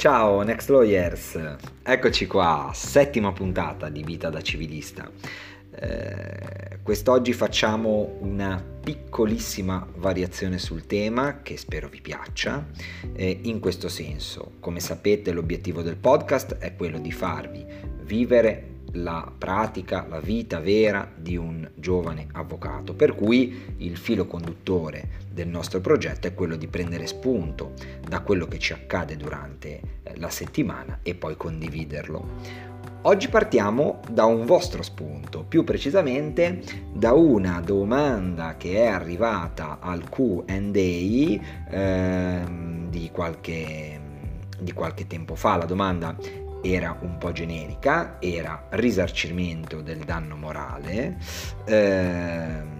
Ciao Next Lawyers, eccoci qua, settima puntata di Vita da Civilista. Eh, quest'oggi facciamo una piccolissima variazione sul tema che spero vi piaccia. Eh, in questo senso, come sapete, l'obiettivo del podcast è quello di farvi vivere la pratica, la vita vera di un giovane avvocato, per cui il filo conduttore del nostro progetto è quello di prendere spunto da quello che ci accade durante eh, la settimana e poi condividerlo. Oggi partiamo da un vostro spunto, più precisamente da una domanda che è arrivata al QA ehm, di, qualche, di qualche tempo fa. La domanda era un po' generica, era risarcimento del danno morale ehm,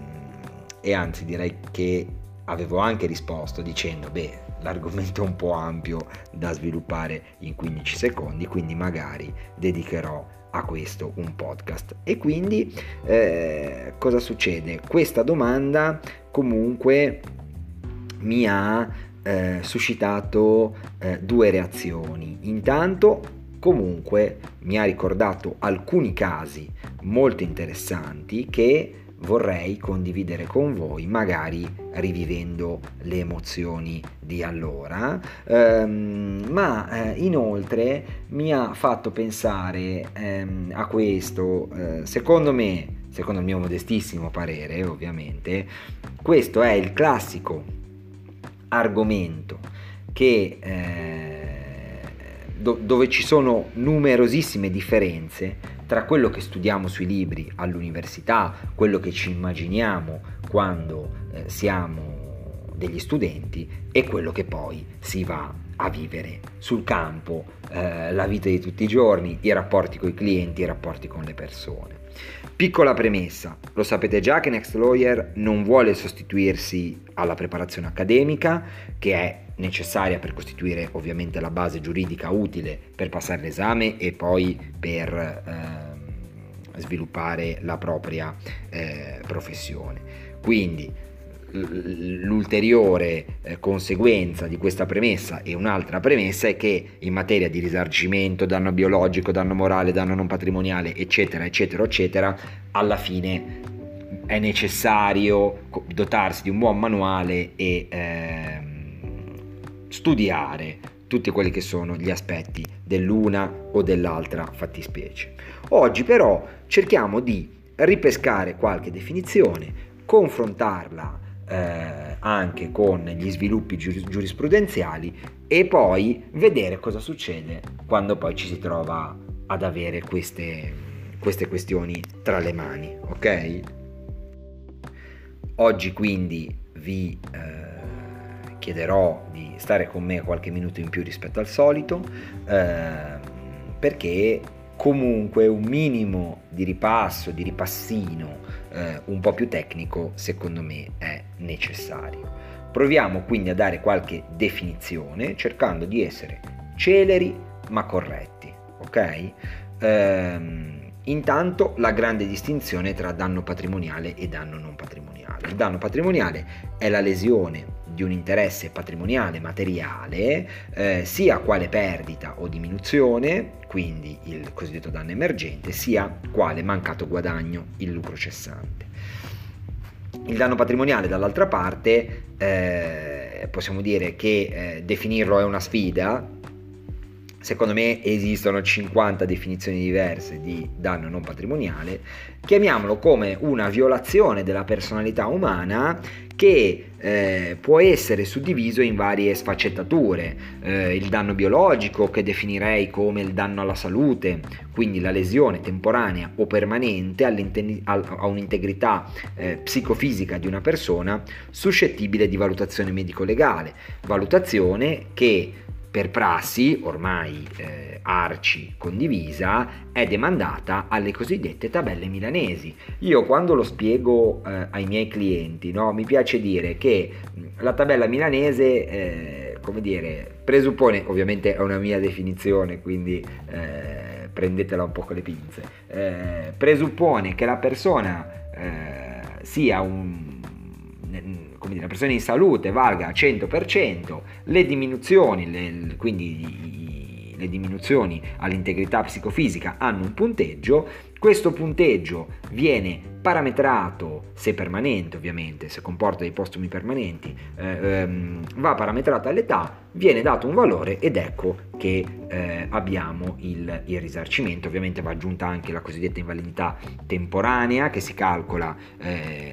e anzi direi che avevo anche risposto dicendo beh l'argomento è un po' ampio da sviluppare in 15 secondi quindi magari dedicherò a questo un podcast e quindi eh, cosa succede? Questa domanda comunque mi ha eh, suscitato eh, due reazioni. Intanto comunque mi ha ricordato alcuni casi molto interessanti che vorrei condividere con voi, magari rivivendo le emozioni di allora, ehm, ma eh, inoltre mi ha fatto pensare ehm, a questo, eh, secondo me, secondo il mio modestissimo parere ovviamente, questo è il classico argomento che... Eh, do, dove ci sono numerosissime differenze tra quello che studiamo sui libri all'università, quello che ci immaginiamo quando eh, siamo degli studenti e quello che poi si va a vivere sul campo, eh, la vita di tutti i giorni, i rapporti con i clienti, i rapporti con le persone. Piccola premessa, lo sapete già che Next Lawyer non vuole sostituirsi alla preparazione accademica, che è necessaria per costituire ovviamente la base giuridica utile per passare l'esame e poi per eh, sviluppare la propria eh, professione. Quindi l'ulteriore eh, conseguenza di questa premessa e un'altra premessa è che in materia di risarcimento, danno biologico, danno morale, danno non patrimoniale, eccetera, eccetera, eccetera, alla fine è necessario dotarsi di un buon manuale e ehm, studiare tutti quelli che sono gli aspetti dell'una o dell'altra fattispecie. Oggi però cerchiamo di ripescare qualche definizione, confrontarla eh, anche con gli sviluppi giurisprudenziali e poi vedere cosa succede quando poi ci si trova ad avere queste, queste questioni tra le mani, ok? Oggi quindi vi eh, chiederò di stare con me qualche minuto in più rispetto al solito eh, perché comunque un minimo di ripasso, di ripassino eh, un po' più tecnico secondo me è necessario. Proviamo quindi a dare qualche definizione cercando di essere celeri ma corretti, ok? Ehm, intanto la grande distinzione tra danno patrimoniale e danno non patrimoniale. Il danno patrimoniale è la lesione di un interesse patrimoniale materiale, eh, sia quale perdita o diminuzione, quindi il cosiddetto danno emergente, sia quale mancato guadagno, il lucro cessante. Il danno patrimoniale dall'altra parte eh, possiamo dire che eh, definirlo è una sfida, secondo me esistono 50 definizioni diverse di danno non patrimoniale, chiamiamolo come una violazione della personalità umana che eh, può essere suddiviso in varie sfaccettature. Eh, il danno biologico che definirei come il danno alla salute, quindi la lesione temporanea o permanente a un'integrità eh, psicofisica di una persona suscettibile di valutazione medico-legale, valutazione che per prassi ormai eh, arci condivisa è demandata alle cosiddette tabelle milanesi. Io quando lo spiego eh, ai miei clienti, no, mi piace dire che la tabella milanese, eh, come dire, presuppone, ovviamente è una mia definizione, quindi eh, prendetela un po' con le pinze, eh, presuppone che la persona eh, sia un come dire, la persona in salute valga 100%, le diminuzioni, le, quindi le diminuzioni all'integrità psicofisica hanno un punteggio, questo punteggio viene parametrato, se permanente ovviamente, se comporta dei postumi permanenti, eh, ehm, va parametrata all'età, viene dato un valore ed ecco che eh, abbiamo il, il, risarcimento. Ovviamente va aggiunta anche la cosiddetta invalidità temporanea che si calcola. Eh,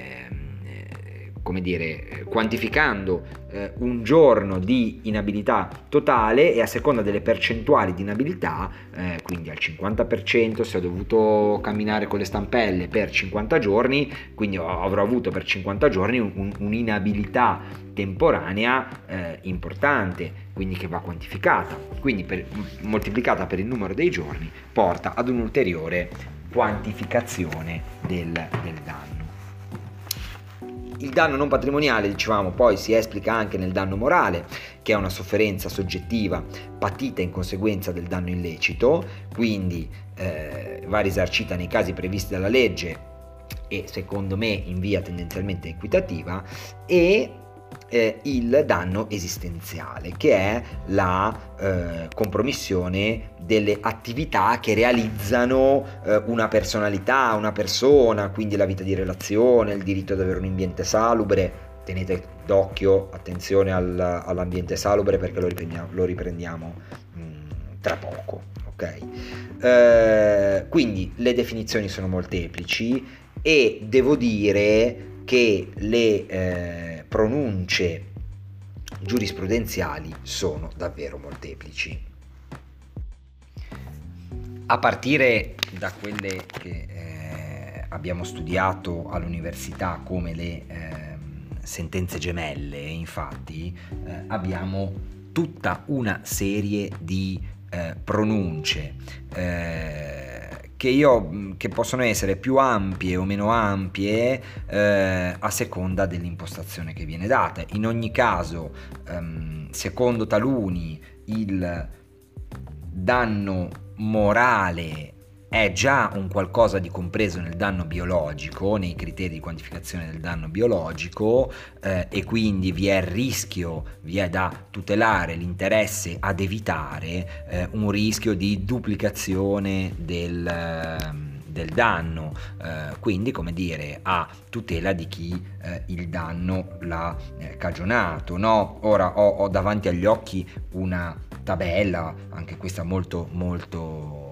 come dire, quantificando eh, un giorno di inabilità totale e a seconda delle percentuali di inabilità, eh, quindi al 50% se ho dovuto camminare con le stampelle per 50 giorni, quindi avrò avuto per 50 giorni un, un'inabilità temporanea eh, importante, quindi che va quantificata, quindi per, moltiplicata per il numero dei giorni porta ad un'ulteriore quantificazione del, del danno. Il danno non patrimoniale, dicevamo, poi si esplica anche nel danno morale, che è una sofferenza soggettiva patita in conseguenza del danno illecito, quindi eh, va risarcita nei casi previsti dalla legge e secondo me in via tendenzialmente equitativa. E eh, il danno esistenziale, che è la eh, compromissione delle attività che realizzano eh, una personalità, una persona, quindi la vita di relazione, il diritto ad avere un ambiente salubre. Tenete d'occhio, attenzione al, all'ambiente salubre perché lo riprendiamo, lo riprendiamo mh, mm, tra poco. Okay? Eh, quindi le definizioni sono molteplici e devo dire che le eh, pronunce giurisprudenziali sono davvero molteplici. A partire da quelle che eh, abbiamo studiato all'università come le eh, sentenze gemelle, infatti, eh, abbiamo tutta una serie di eh, pronunce eh, che, io, che possono essere più ampie o meno ampie eh, a seconda dell'impostazione che viene data. In ogni caso, ehm, secondo taluni, il danno morale è già un qualcosa di compreso nel danno biologico, nei criteri di quantificazione del danno biologico eh, e quindi vi è il rischio, vi è da tutelare l'interesse ad evitare eh, un rischio di duplicazione del... Eh, del danno, eh, quindi come dire a tutela di chi eh, il danno l'ha eh, cagionato. No? Ora ho, ho davanti agli occhi una tabella, anche questa molto molto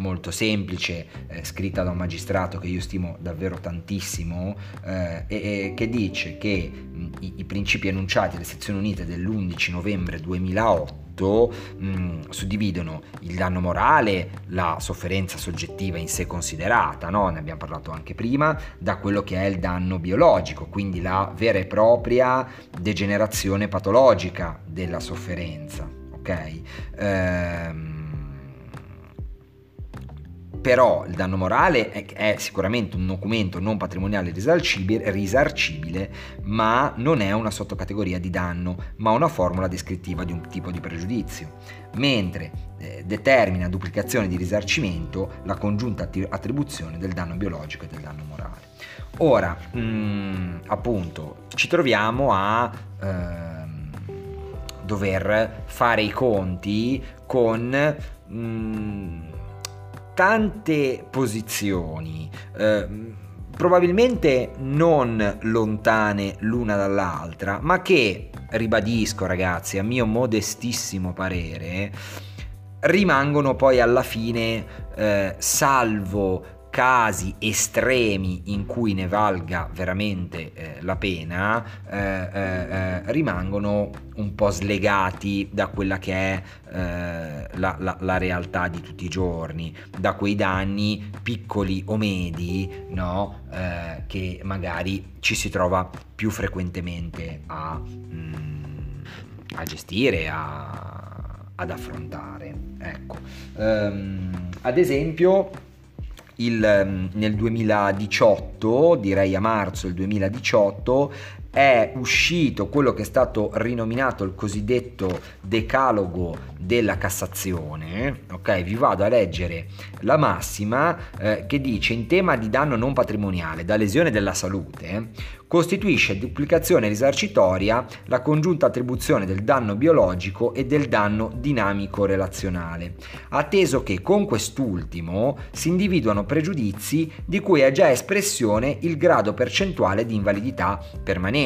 molto semplice, eh, scritta da un magistrato che io stimo davvero tantissimo, eh, e, e, che dice che mh, i, i, principi enunciati dalle sezioni unite dell'11 novembre 2008 mh, suddividono il danno morale, la sofferenza soggettiva in sé considerata, no? ne abbiamo parlato anche prima, da quello che è il danno biologico, quindi la vera e propria degenerazione patologica della sofferenza. Ok? Ehm, però il danno morale è, è, sicuramente un documento non patrimoniale risarcibile, risarcibile, ma non è una sottocategoria di danno, ma una formula descrittiva di un tipo di pregiudizio, mentre eh, determina duplicazione di risarcimento la congiunta attribuzione del danno biologico e del danno morale. Ora, mh, mm, appunto, ci troviamo a ehm, dover fare i conti con... Mh, mm, tante posizioni, eh, probabilmente non lontane l'una dall'altra, ma che, ribadisco ragazzi, a mio modestissimo parere, rimangono poi alla fine, eh, salvo casi estremi in cui ne valga veramente eh, la pena eh, eh, eh, rimangono un po' slegati da quella che è eh, la, la, la, realtà di tutti i giorni, da quei danni piccoli o medi no? Eh, che magari ci si trova più frequentemente a, mm, a gestire, a, ad affrontare. Ecco. Um, ad esempio, il, ehm, nel 2018, direi a marzo del 2018, è uscito quello che è stato rinominato il cosiddetto decalogo della Cassazione, ok? Vi vado a leggere la massima eh, che dice in tema di danno non patrimoniale da lesione della salute, costituisce duplicazione risarcitoria la congiunta attribuzione del danno biologico e del danno dinamico relazionale, atteso che con quest'ultimo si individuano pregiudizi di cui è già espressione il grado percentuale di invalidità permanente,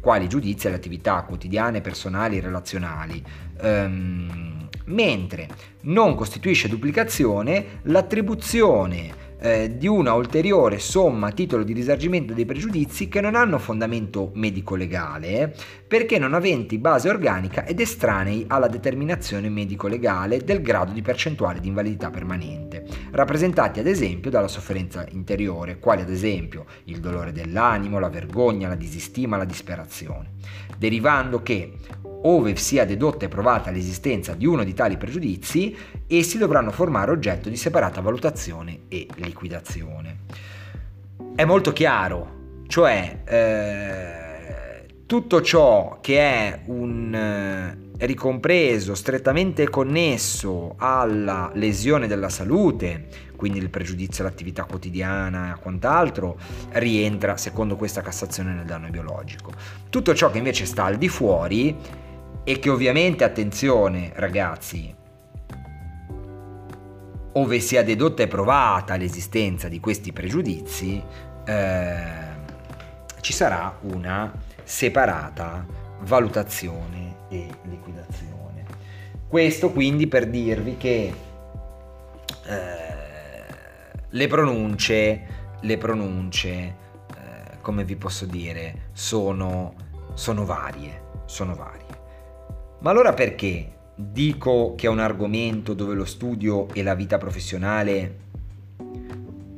quali giudizi alle attività quotidiane, personali e relazionali. Um, mentre non costituisce duplicazione l'attribuzione eh, di una ulteriore somma a titolo di risarcimento dei pregiudizi che non hanno fondamento medico-legale perché non aventi base organica ed estranei alla determinazione medico-legale del grado di percentuale di invalidità permanente, rappresentati ad esempio dalla sofferenza interiore, quali ad esempio il dolore dell'animo, la vergogna, la disistima, la disperazione, derivando che ove sia dedotta e provata l'esistenza di uno di tali pregiudizi, essi dovranno formare oggetto di separata valutazione e liquidazione. È molto chiaro, cioè eh, tutto ciò che è un eh, ricompreso, strettamente connesso alla lesione della salute, quindi il pregiudizio all'attività quotidiana e quant'altro, rientra secondo questa Cassazione nel danno biologico. Tutto ciò che invece sta al di fuori e che ovviamente, attenzione ragazzi, ove sia dedotta e provata l'esistenza di questi pregiudizi, eh, ci sarà una separata valutazione e liquidazione. Questo quindi per dirvi che eh, le pronunce, le pronunce, eh, come vi posso dire, sono, sono varie, sono varie. Ma allora perché dico che è un argomento dove lo studio e la vita professionale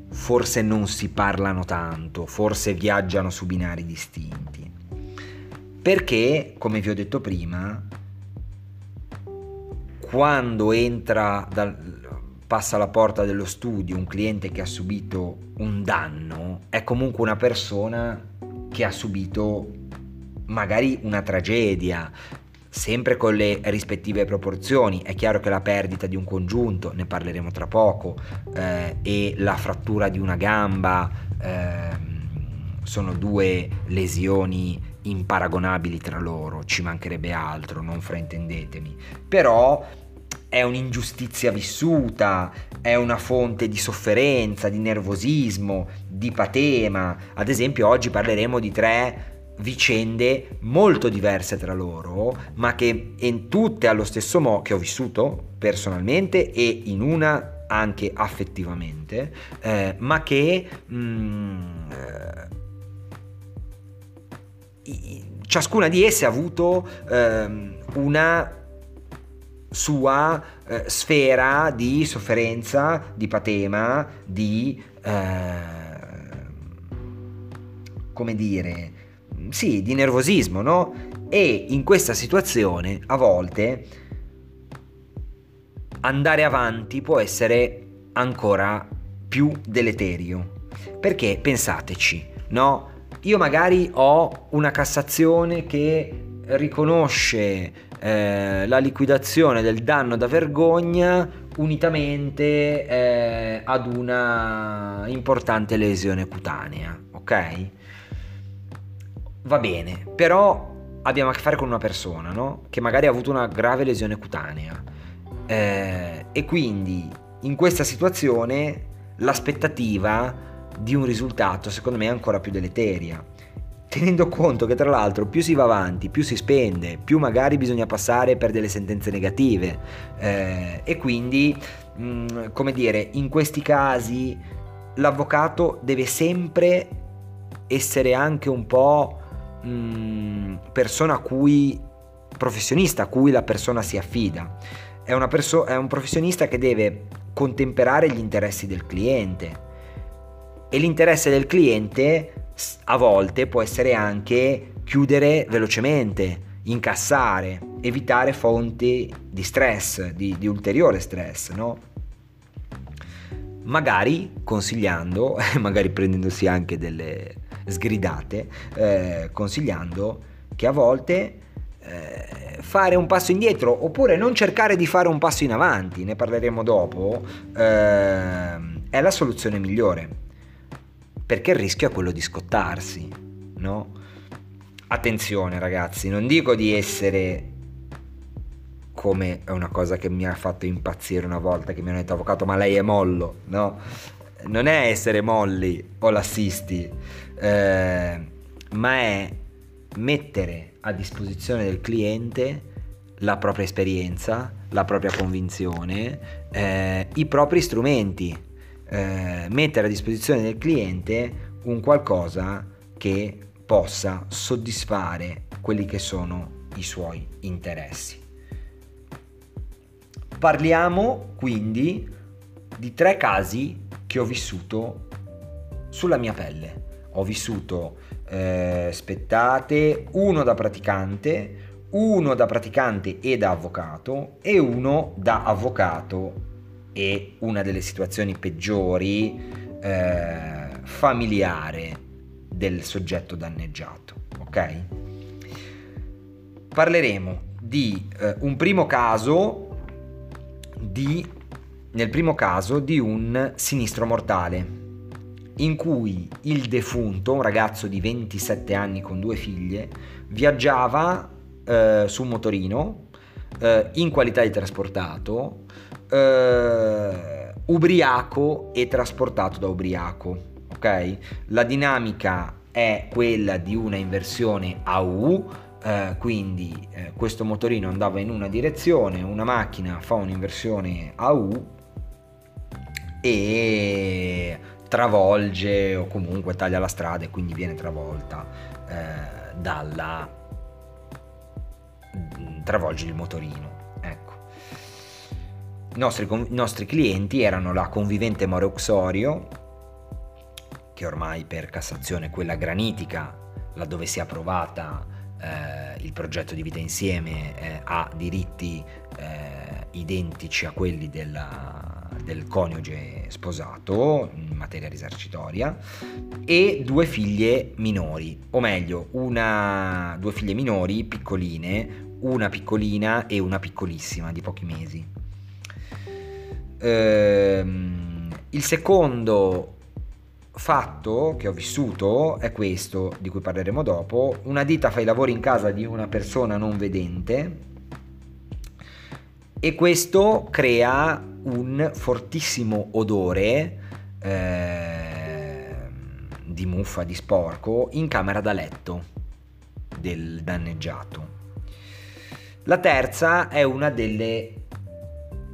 forse non si parlano tanto, forse viaggiano su binari distinti? Perché, come vi ho detto prima, quando entra dal, passa alla porta dello studio un cliente che ha subito un danno, è comunque una persona che ha subito magari una tragedia, sempre con le rispettive proporzioni. È chiaro che la perdita di un congiunto, ne parleremo tra poco, eh, e la frattura di una gamba eh, sono due lesioni imparagonabili tra loro, ci mancherebbe altro, non fraintendetemi. Però è un'ingiustizia vissuta, è una fonte di sofferenza, di nervosismo, di patema. Ad esempio oggi parleremo di tre vicende molto diverse tra loro, ma che in tutte allo stesso modo che ho vissuto personalmente e in una anche affettivamente, eh, ma che mm, eh, ciascuna di esse ha avuto eh, una sua eh, sfera di sofferenza, di patema, di eh, come dire, sì, di nervosismo, no? E in questa situazione a volte andare avanti può essere ancora più deleterio. Perché pensateci, no? Io magari ho una Cassazione che riconosce eh, la liquidazione del danno da vergogna unitamente eh, ad una importante lesione cutanea, ok? Va bene, però abbiamo a che fare con una persona, no? Che magari ha avuto una grave lesione cutanea. Eh, e quindi in questa situazione l'aspettativa di un risultato secondo me è ancora più deleteria. Tenendo conto che tra l'altro più si va avanti, più si spende, più magari bisogna passare per delle sentenze negative. Eh, e quindi, mh, come dire, in questi casi l'avvocato deve sempre essere anche un po' mm, persona a cui professionista a cui la persona si affida. È, perso- è un professionista che deve contemperare gli interessi del cliente e l'interesse del cliente a volte può essere anche chiudere velocemente, incassare, evitare fonti di stress, di, di ulteriore stress, no? Magari consigliando, magari prendendosi anche delle, sgridate, eh, consigliando che a volte eh, fare un passo indietro oppure non cercare di fare un passo in avanti, ne parleremo dopo, eh, è la soluzione migliore, perché il rischio è quello di scottarsi, no? Attenzione ragazzi, non dico di essere come è una cosa che mi ha fatto impazzire una volta che mi hanno detto avvocato ma lei è mollo, no? Non è essere molli o lassisti, eh, ma è mettere a disposizione del cliente la propria esperienza, la propria convinzione, eh, i propri strumenti, eh, mettere a disposizione del cliente un qualcosa che possa soddisfare quelli che sono i suoi interessi. Parliamo quindi di tre casi che ho vissuto sulla mia pelle. Ho vissuto eh, spettate, uno da praticante, uno da praticante e da avvocato e uno da avvocato e una delle situazioni peggiori eh, familiare del soggetto danneggiato. Ok? Parleremo di eh, un primo caso di, nel primo caso di un sinistro mortale in cui il defunto, un ragazzo di 27 anni con due figlie, viaggiava eh, su un motorino eh, in qualità di trasportato, eh, ubriaco e trasportato da ubriaco. Ok? La dinamica è quella di una inversione a U, eh, quindi eh, questo motorino andava in una direzione, una macchina fa un'inversione a U e travolge o comunque taglia la strada e quindi viene travolta eh, dalla travolge il motorino ecco. I nostri, i nostri clienti erano la convivente More Uxorio che ormai per Cassazione quella granitica laddove si è approvata eh, il progetto di vita insieme eh, ha diritti eh, identici a quelli della del coniuge sposato in materia risarcitoria e due figlie minori, o meglio, una, due figlie minori piccoline, una piccolina e una piccolissima di pochi mesi. Ehm, il secondo fatto che ho vissuto è questo, di cui parleremo dopo. Una ditta fa i lavori in casa di una persona non vedente e questo crea un fortissimo odore eh, di muffa, di sporco in camera da letto del danneggiato. La terza è una delle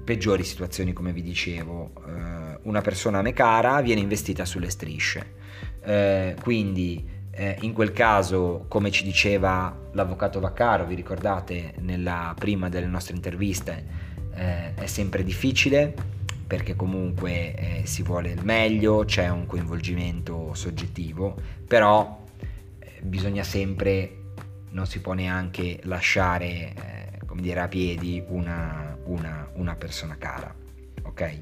peggiori situazioni, come vi dicevo. Eh, una persona a me cara viene investita sulle strisce. Eh, quindi eh, in quel caso, come ci diceva l'avvocato Vaccaro, vi ricordate nella prima delle nostre interviste, eh, è sempre difficile perché comunque eh, si vuole il meglio, c'è un coinvolgimento soggettivo, però eh, bisogna sempre, non si può neanche lasciare, eh, come dire, a piedi una, una, una persona cara, ok?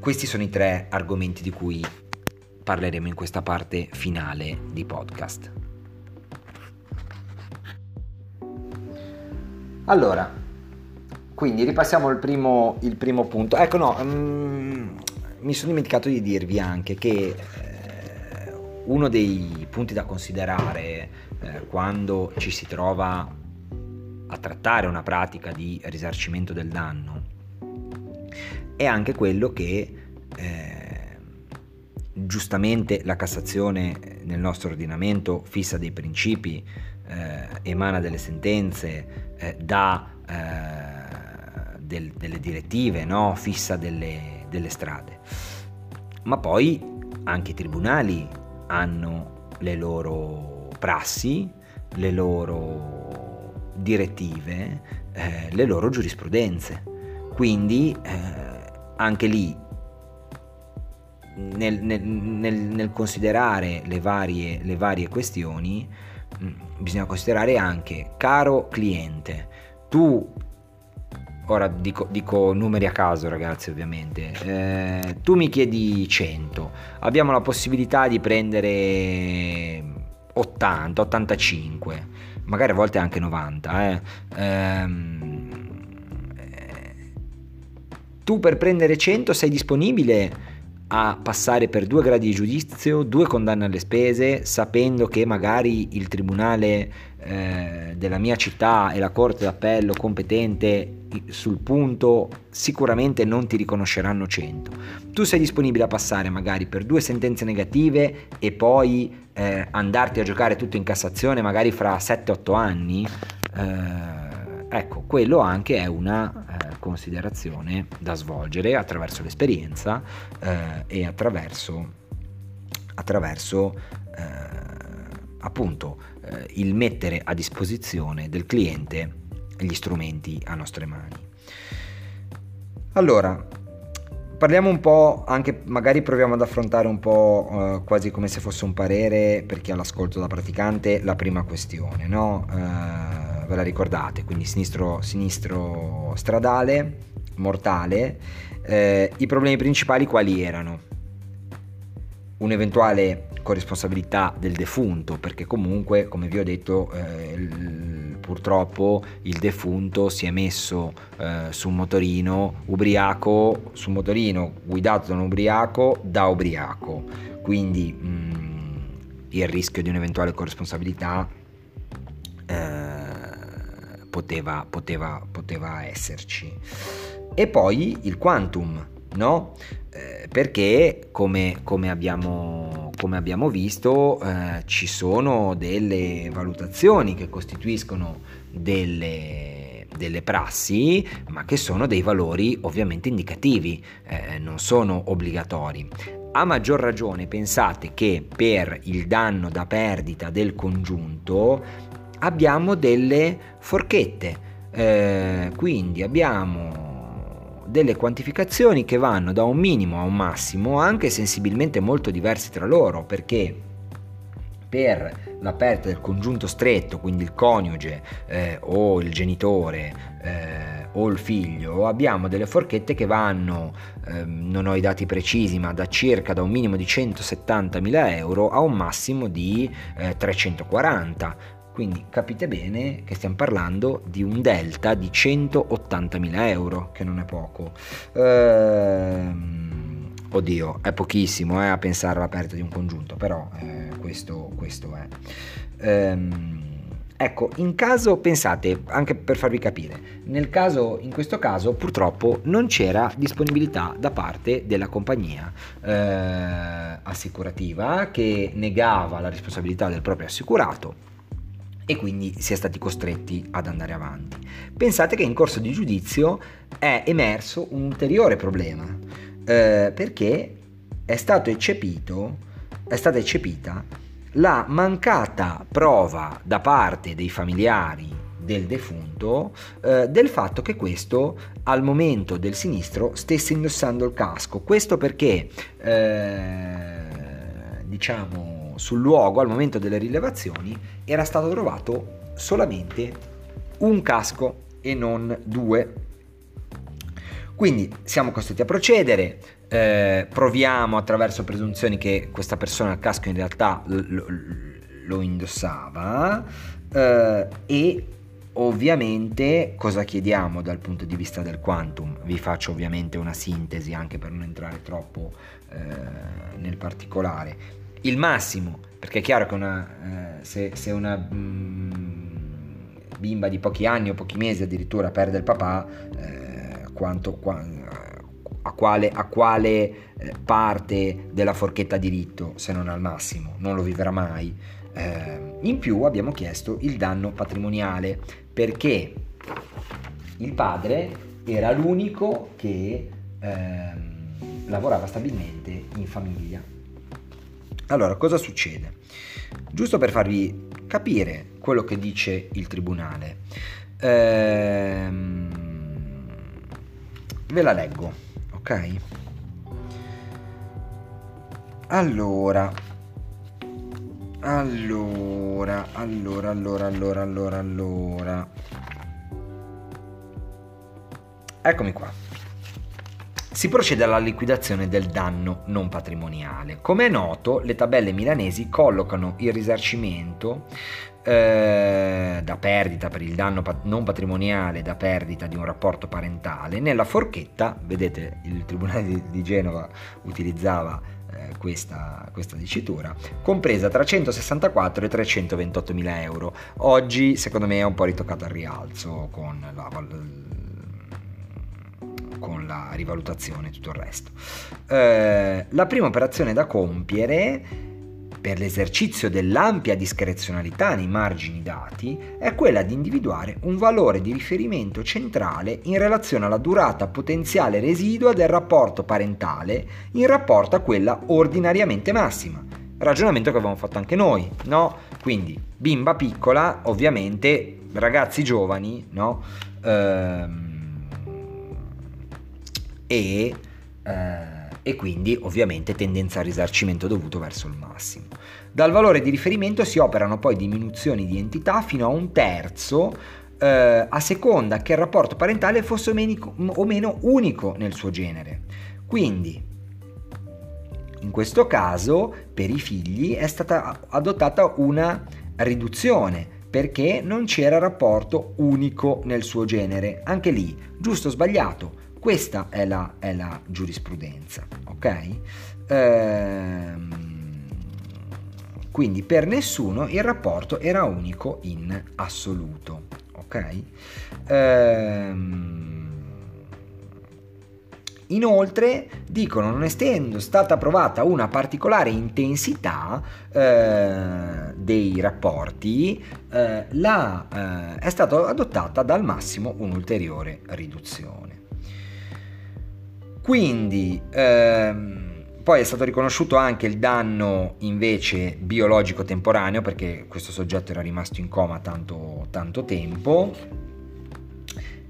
Questi sono i tre argomenti di cui parleremo in questa parte finale di podcast. Allora, quindi ripassiamo il primo, il primo punto. Ecco, no, um, mi sono dimenticato di dirvi anche che eh, uno dei punti da considerare eh, quando ci si trova a trattare una pratica di risarcimento del danno è anche quello che eh, giustamente la Cassazione nel nostro ordinamento fissa dei principi, eh, emana delle sentenze, eh, dà eh, del, delle direttive, no? fissa delle, delle strade. Ma poi anche i tribunali hanno le loro prassi, le loro direttive, eh, le loro giurisprudenze. Quindi eh, anche lì nel, nel, nel, nel considerare le varie, le varie questioni mm, bisogna considerare anche, caro cliente, tu ora dico, dico, numeri a caso ragazzi ovviamente, eh, tu mi chiedi 100, abbiamo la possibilità di prendere 80, 85, magari a volte anche 90. Eh. Ehm, tu per prendere 100 sei disponibile a passare per due gradi di giudizio, due condanne alle spese, sapendo che magari il tribunale eh, della mia città e la corte d'appello competente sul punto sicuramente non ti riconosceranno 100. Tu sei disponibile a passare magari per due sentenze negative e poi eh, andarti a giocare tutto in Cassazione magari fra 7-8 anni? Eh, ecco, quello anche è una eh, considerazione da svolgere attraverso l'esperienza eh, e attraverso, attraverso appunto eh, il mettere a disposizione del cliente gli strumenti a nostre mani. Allora, parliamo un po', anche magari proviamo ad affrontare un po' eh, quasi come se fosse un parere per chi ha l'ascolto da praticante la prima questione, no? Eh, ve la ricordate, quindi sinistro, sinistro stradale, mortale. Eh, I problemi principali quali erano? Un'eventuale corresponsabilità del defunto, perché comunque, come vi ho detto, eh, il, purtroppo il defunto si è messo eh, su un motorino ubriaco, su un motorino guidato da un ubriaco da ubriaco, quindi mh, mm, il rischio di un'eventuale corresponsabilità eh, poteva, poteva, poteva esserci. E poi il quantum, no? Eh, perché come, come, abbiamo, come, abbiamo, visto eh, ci sono delle valutazioni che costituiscono delle, delle, prassi ma che sono dei valori ovviamente indicativi eh, non sono obbligatori. A maggior ragione pensate che per il danno da perdita del congiunto abbiamo delle forchette, eh, quindi abbiamo delle quantificazioni che vanno da un minimo a un massimo, anche sensibilmente molto diversi tra loro, perché per la perdita del congiunto stretto, quindi il coniuge eh, o il genitore eh, o il figlio, abbiamo delle forchette che vanno, eh, non ho i dati precisi, ma da circa da un minimo di 170.000 euro a un massimo di 340 quindi capite bene che stiamo parlando di un delta di 180.000 euro, che non è poco. Ehm, oddio, è pochissimo eh, a pensare alla perdita di un congiunto, però eh, questo, questo, è. Ehm, Ecco, in caso, pensate, anche per farvi capire, nel caso, in questo caso purtroppo non c'era disponibilità da parte della compagnia eh, assicurativa che negava la responsabilità del proprio assicurato e quindi si è stati costretti ad andare avanti. Pensate che in corso di giudizio è emerso un ulteriore problema, eh, perché è, eccepito, è stata eccepita la mancata prova da parte dei familiari del defunto eh, del fatto che questo al momento del sinistro stesse indossando il casco. Questo perché, eh, diciamo, sul luogo al momento delle rilevazioni era stato trovato solamente un casco e non due. Quindi siamo costretti a procedere, eh, proviamo attraverso presunzioni che questa persona il casco in realtà lo, lo indossava eh, e ovviamente cosa chiediamo dal punto di vista del quantum? Vi faccio ovviamente una sintesi anche per non entrare troppo eh, nel particolare il massimo, perché è chiaro che una, eh, se, se, una mm, bimba di pochi anni o pochi mesi addirittura perde il papà, eh, quanto, qua, a quale, a quale eh, parte della forchetta diritto se non al massimo, non lo vivrà mai. Eh, in più abbiamo chiesto il danno patrimoniale perché il padre era l'unico che ehm, lavorava stabilmente in famiglia allora, cosa succede? Giusto per farvi capire quello che dice il tribunale, ehm, ve la leggo, ok? Allora, allora, allora, allora, allora, allora, allora. eccomi qua. Si procede alla liquidazione del danno non patrimoniale. Come è noto, le tabelle milanesi collocano il risarcimento eh, da perdita per il danno non patrimoniale da perdita di un rapporto parentale nella forchetta, vedete il Tribunale di, di Genova utilizzava eh, questa, questa, dicitura, compresa tra 164 e 328 mila euro. Oggi secondo me è un po' ritoccato al rialzo con la, con la rivalutazione e tutto il resto. Eh, la prima operazione da compiere per l'esercizio dell'ampia discrezionalità nei margini dati è quella di individuare un valore di riferimento centrale in relazione alla durata potenziale residua del rapporto parentale in rapporto a quella ordinariamente massima. Ragionamento che avevamo fatto anche noi, no? Quindi bimba piccola, ovviamente ragazzi giovani, no? Ehm, e eh, e quindi ovviamente tendenza al risarcimento dovuto verso il massimo. Dal valore di riferimento si operano poi diminuzioni di entità fino a un terzo eh, a seconda che il rapporto parentale fosse o meno, o meno unico nel suo genere. Quindi in questo caso per i figli è stata adottata una riduzione perché non c'era rapporto unico nel suo genere. Anche lì, giusto o sbagliato, questa è la, è la giurisprudenza, ok? Ehm, quindi per nessuno il rapporto era unico in assoluto, ok? Ehm, Inoltre dicono non essendo stata provata una particolare intensità eh, dei rapporti, eh, la, eh, è stata adottata dal massimo un'ulteriore riduzione. Quindi ehm, poi è stato riconosciuto anche il danno invece biologico temporaneo perché questo soggetto era rimasto in coma tanto, tanto tempo.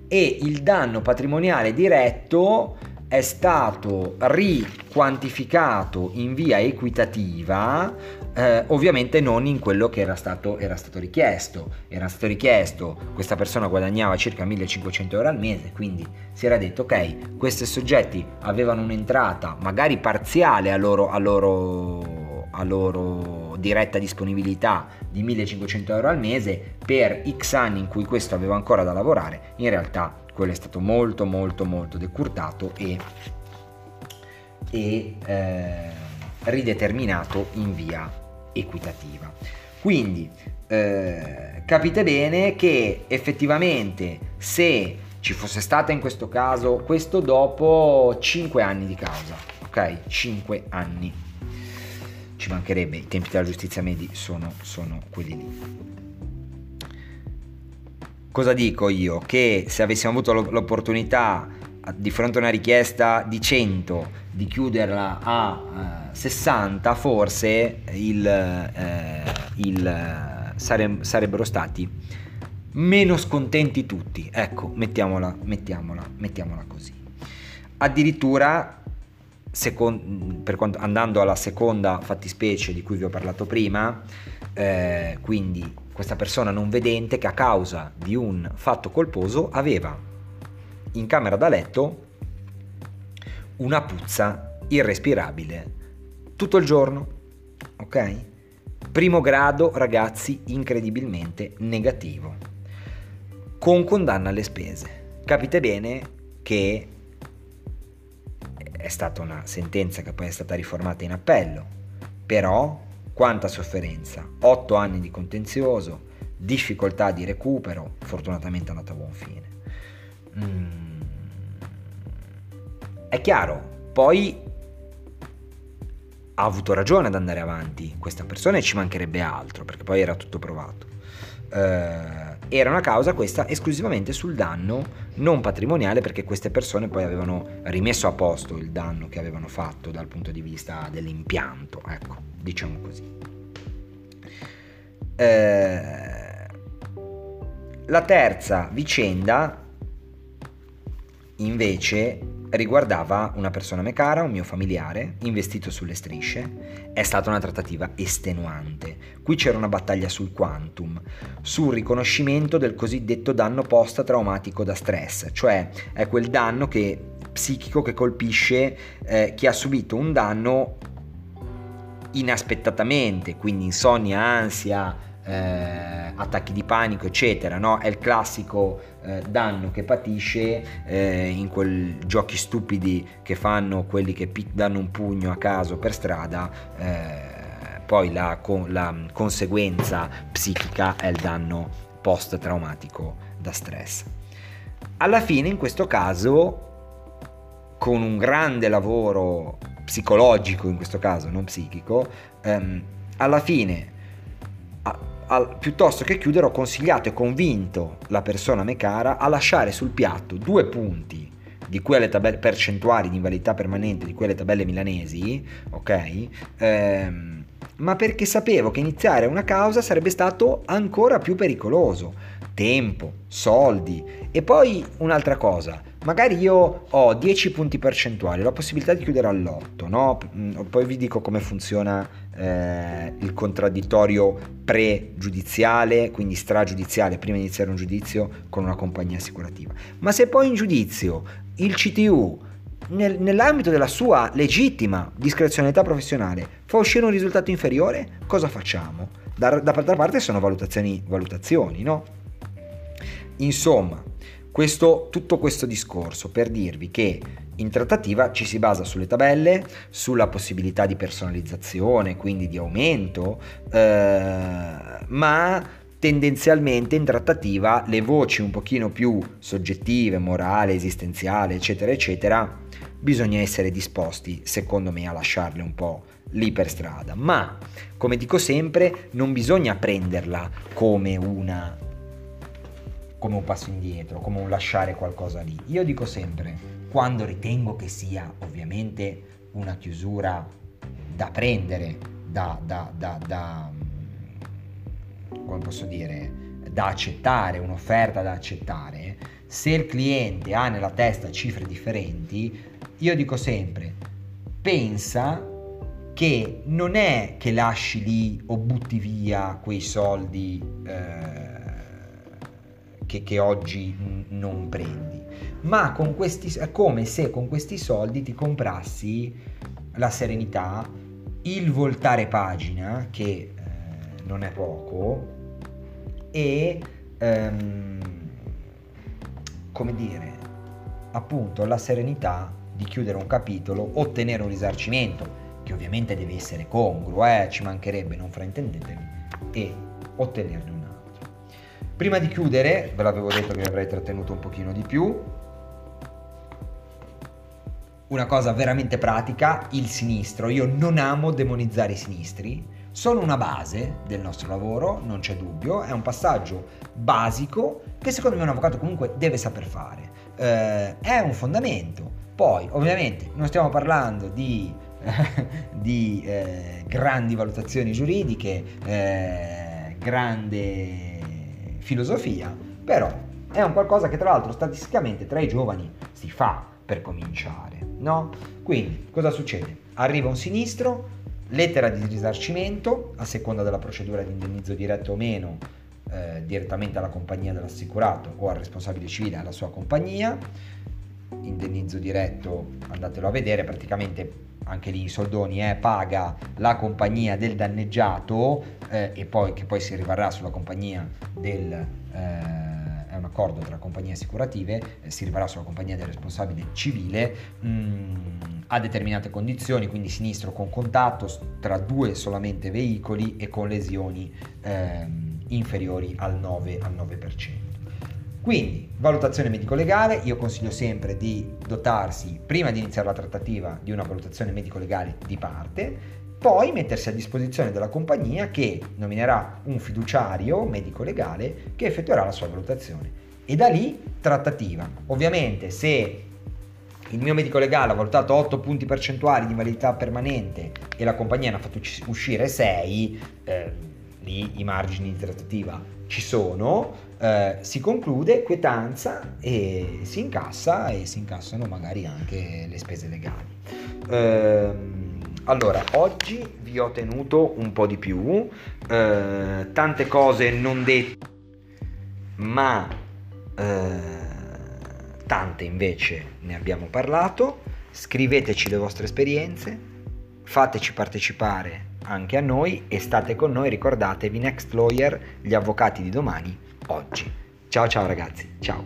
E il danno patrimoniale diretto è stato riquantificato in via equitativa, eh, ovviamente non in quello che era stato, era stato, richiesto. Era stato richiesto, questa persona guadagnava circa 1500 euro al mese, quindi si era detto ok, questi soggetti avevano un'entrata magari parziale a loro, a loro, a loro diretta disponibilità di 1500 euro al mese per x anni in cui questo aveva ancora da lavorare, in realtà quello è stato molto molto molto decurtato e, e eh, rideterminato in via equitativa. Quindi eh, capite bene che effettivamente se ci fosse stata in questo caso questo dopo 5 anni di causa, ok? 5 anni. Ci mancherebbe, i tempi della giustizia medi sono, sono quelli lì. Cosa dico io? Che se avessimo avuto l'opportunità di fronte a una richiesta di 100 di chiuderla a eh, 60, forse il, eh, il, sare, sarebbero stati meno scontenti tutti. Ecco, mettiamola, mettiamola, mettiamola così. Addirittura, second, quanto, andando alla seconda fattispecie di cui vi ho parlato prima, eh, quindi questa persona non vedente che a causa di un fatto colposo aveva in camera da letto una puzza irrespirabile tutto il giorno, ok? Primo grado, ragazzi, incredibilmente negativo, con condanna alle spese. Capite bene che è stata una sentenza che poi è stata riformata in appello, però quanta sofferenza, 8 anni di contenzioso, difficoltà di recupero, fortunatamente è andata a buon fine. Mm. È chiaro, poi ha avuto ragione ad andare avanti questa persona e ci mancherebbe altro, perché poi era tutto provato. Eh, era una causa questa esclusivamente sul danno non patrimoniale perché queste persone poi avevano rimesso a posto il danno che avevano fatto dal punto di vista dell'impianto, ecco diciamo così. Eh, la terza vicenda invece riguardava una persona a me cara, un mio familiare, investito sulle strisce. È stata una trattativa estenuante. Qui c'era una battaglia sul quantum, sul riconoscimento del cosiddetto danno post-traumatico da stress, cioè è quel danno che, psichico che colpisce eh, chi ha subito un danno inaspettatamente, quindi insonnia, ansia, eh, attacchi di panico, eccetera. No? È il classico eh, danno che patisce eh, in quei giochi stupidi che fanno quelli che danno un pugno a caso per strada. Eh, poi la, con- la conseguenza psichica è il danno post-traumatico da stress. Alla fine, in questo caso, con un grande lavoro psicologico, in questo caso non psichico, ehm, alla fine al, piuttosto che chiudere ho consigliato e convinto la persona a me cara a lasciare sul piatto due punti di quelle tabelle percentuali di invalidità permanente di quelle tabelle milanesi, ok? Ehm, ma perché sapevo che iniziare una causa sarebbe stato ancora più pericoloso. Tempo, soldi e poi un'altra cosa, magari io ho 10 punti percentuali, ho la possibilità di chiudere all'otto, no? Mm, poi vi dico come funziona eh, il contraddittorio pregiudiziale, quindi stragiudiziale, prima di iniziare un giudizio con una compagnia assicurativa. Ma se poi in giudizio il CTU nel, nell'ambito della sua legittima discrezionalità professionale fa uscire un risultato inferiore, cosa facciamo? Da, da parte sono valutazioni, valutazioni, no? Insomma, questo, tutto questo discorso per dirvi che in trattativa ci si basa sulle tabelle, sulla possibilità di personalizzazione, quindi di aumento, eh, ma tendenzialmente in trattativa le voci un pochino più soggettive, morale, esistenziale, eccetera, eccetera, bisogna essere disposti, secondo me, a lasciarle un po' lì per strada. Ma, come dico sempre, non bisogna prenderla come una come un passo indietro, come un lasciare qualcosa lì. Io dico sempre, quando ritengo che sia ovviamente una chiusura da prendere, da, da, da, da come posso dire, da accettare, un'offerta da accettare, se il cliente ha nella testa cifre differenti, io dico sempre, pensa che non è che lasci lì o butti via quei soldi eh, che, che oggi non prendi, ma con questi, come se con questi soldi ti comprassi la serenità, il voltare pagina, che eh, non è poco, e ehm, come dire, appunto la serenità di chiudere un capitolo, ottenere un risarcimento, che ovviamente deve essere congruo, eh, ci mancherebbe, non fraintendetemi, e ottenerne un. Prima di chiudere, ve l'avevo detto che vi avrei trattenuto un pochino di più, una cosa veramente pratica, il sinistro. Io non amo demonizzare i sinistri, sono una base del nostro lavoro, non c'è dubbio, è un passaggio basico che secondo me un avvocato comunque deve saper fare. Eh, è un fondamento. Poi, ovviamente, non stiamo parlando di, di eh, grandi valutazioni giuridiche, eh, grande filosofia, però è un qualcosa che tra l'altro statisticamente tra i giovani si fa per cominciare, no? Quindi cosa succede? Arriva un sinistro, lettera di risarcimento, a seconda della procedura di indennizzo diretto o meno, eh, direttamente alla compagnia dell'assicurato o al responsabile civile alla sua compagnia. Indennizzo diretto, andatelo a vedere, praticamente anche lì in soldoni eh, paga la compagnia del danneggiato eh, e poi che poi si rivarrà sulla compagnia del eh, un accordo tra compagnie assicurative, eh, si rivarrà sulla compagnia del responsabile civile mh, mm, a determinate condizioni, quindi sinistro con contatto tra due solamente veicoli e con lesioni eh, inferiori al 9, al 9%. Quindi, valutazione medico-legale, io consiglio sempre di dotarsi, prima di iniziare la trattativa, di una valutazione medico-legale di parte, poi mettersi a disposizione della compagnia che nominerà un fiduciario medico-legale che effettuerà la sua valutazione. E da lì trattativa. Ovviamente se il mio medico legale ha valutato 8 punti percentuali di validità permanente e la compagnia ne ha fatto uscire 6, eh, lì i margini di trattativa ci sono, eh, si conclude, quietanza e si incassa e si incassano magari anche le spese legali. Ehm, allora, oggi vi ho tenuto un po' di più, eh, tante cose non dette, ma eh, tante invece ne abbiamo parlato. Scriveteci le vostre esperienze, fateci partecipare anche a noi e state con noi, ricordatevi Next Lawyer, gli avvocati di domani, oggi. Ciao ciao ragazzi, ciao.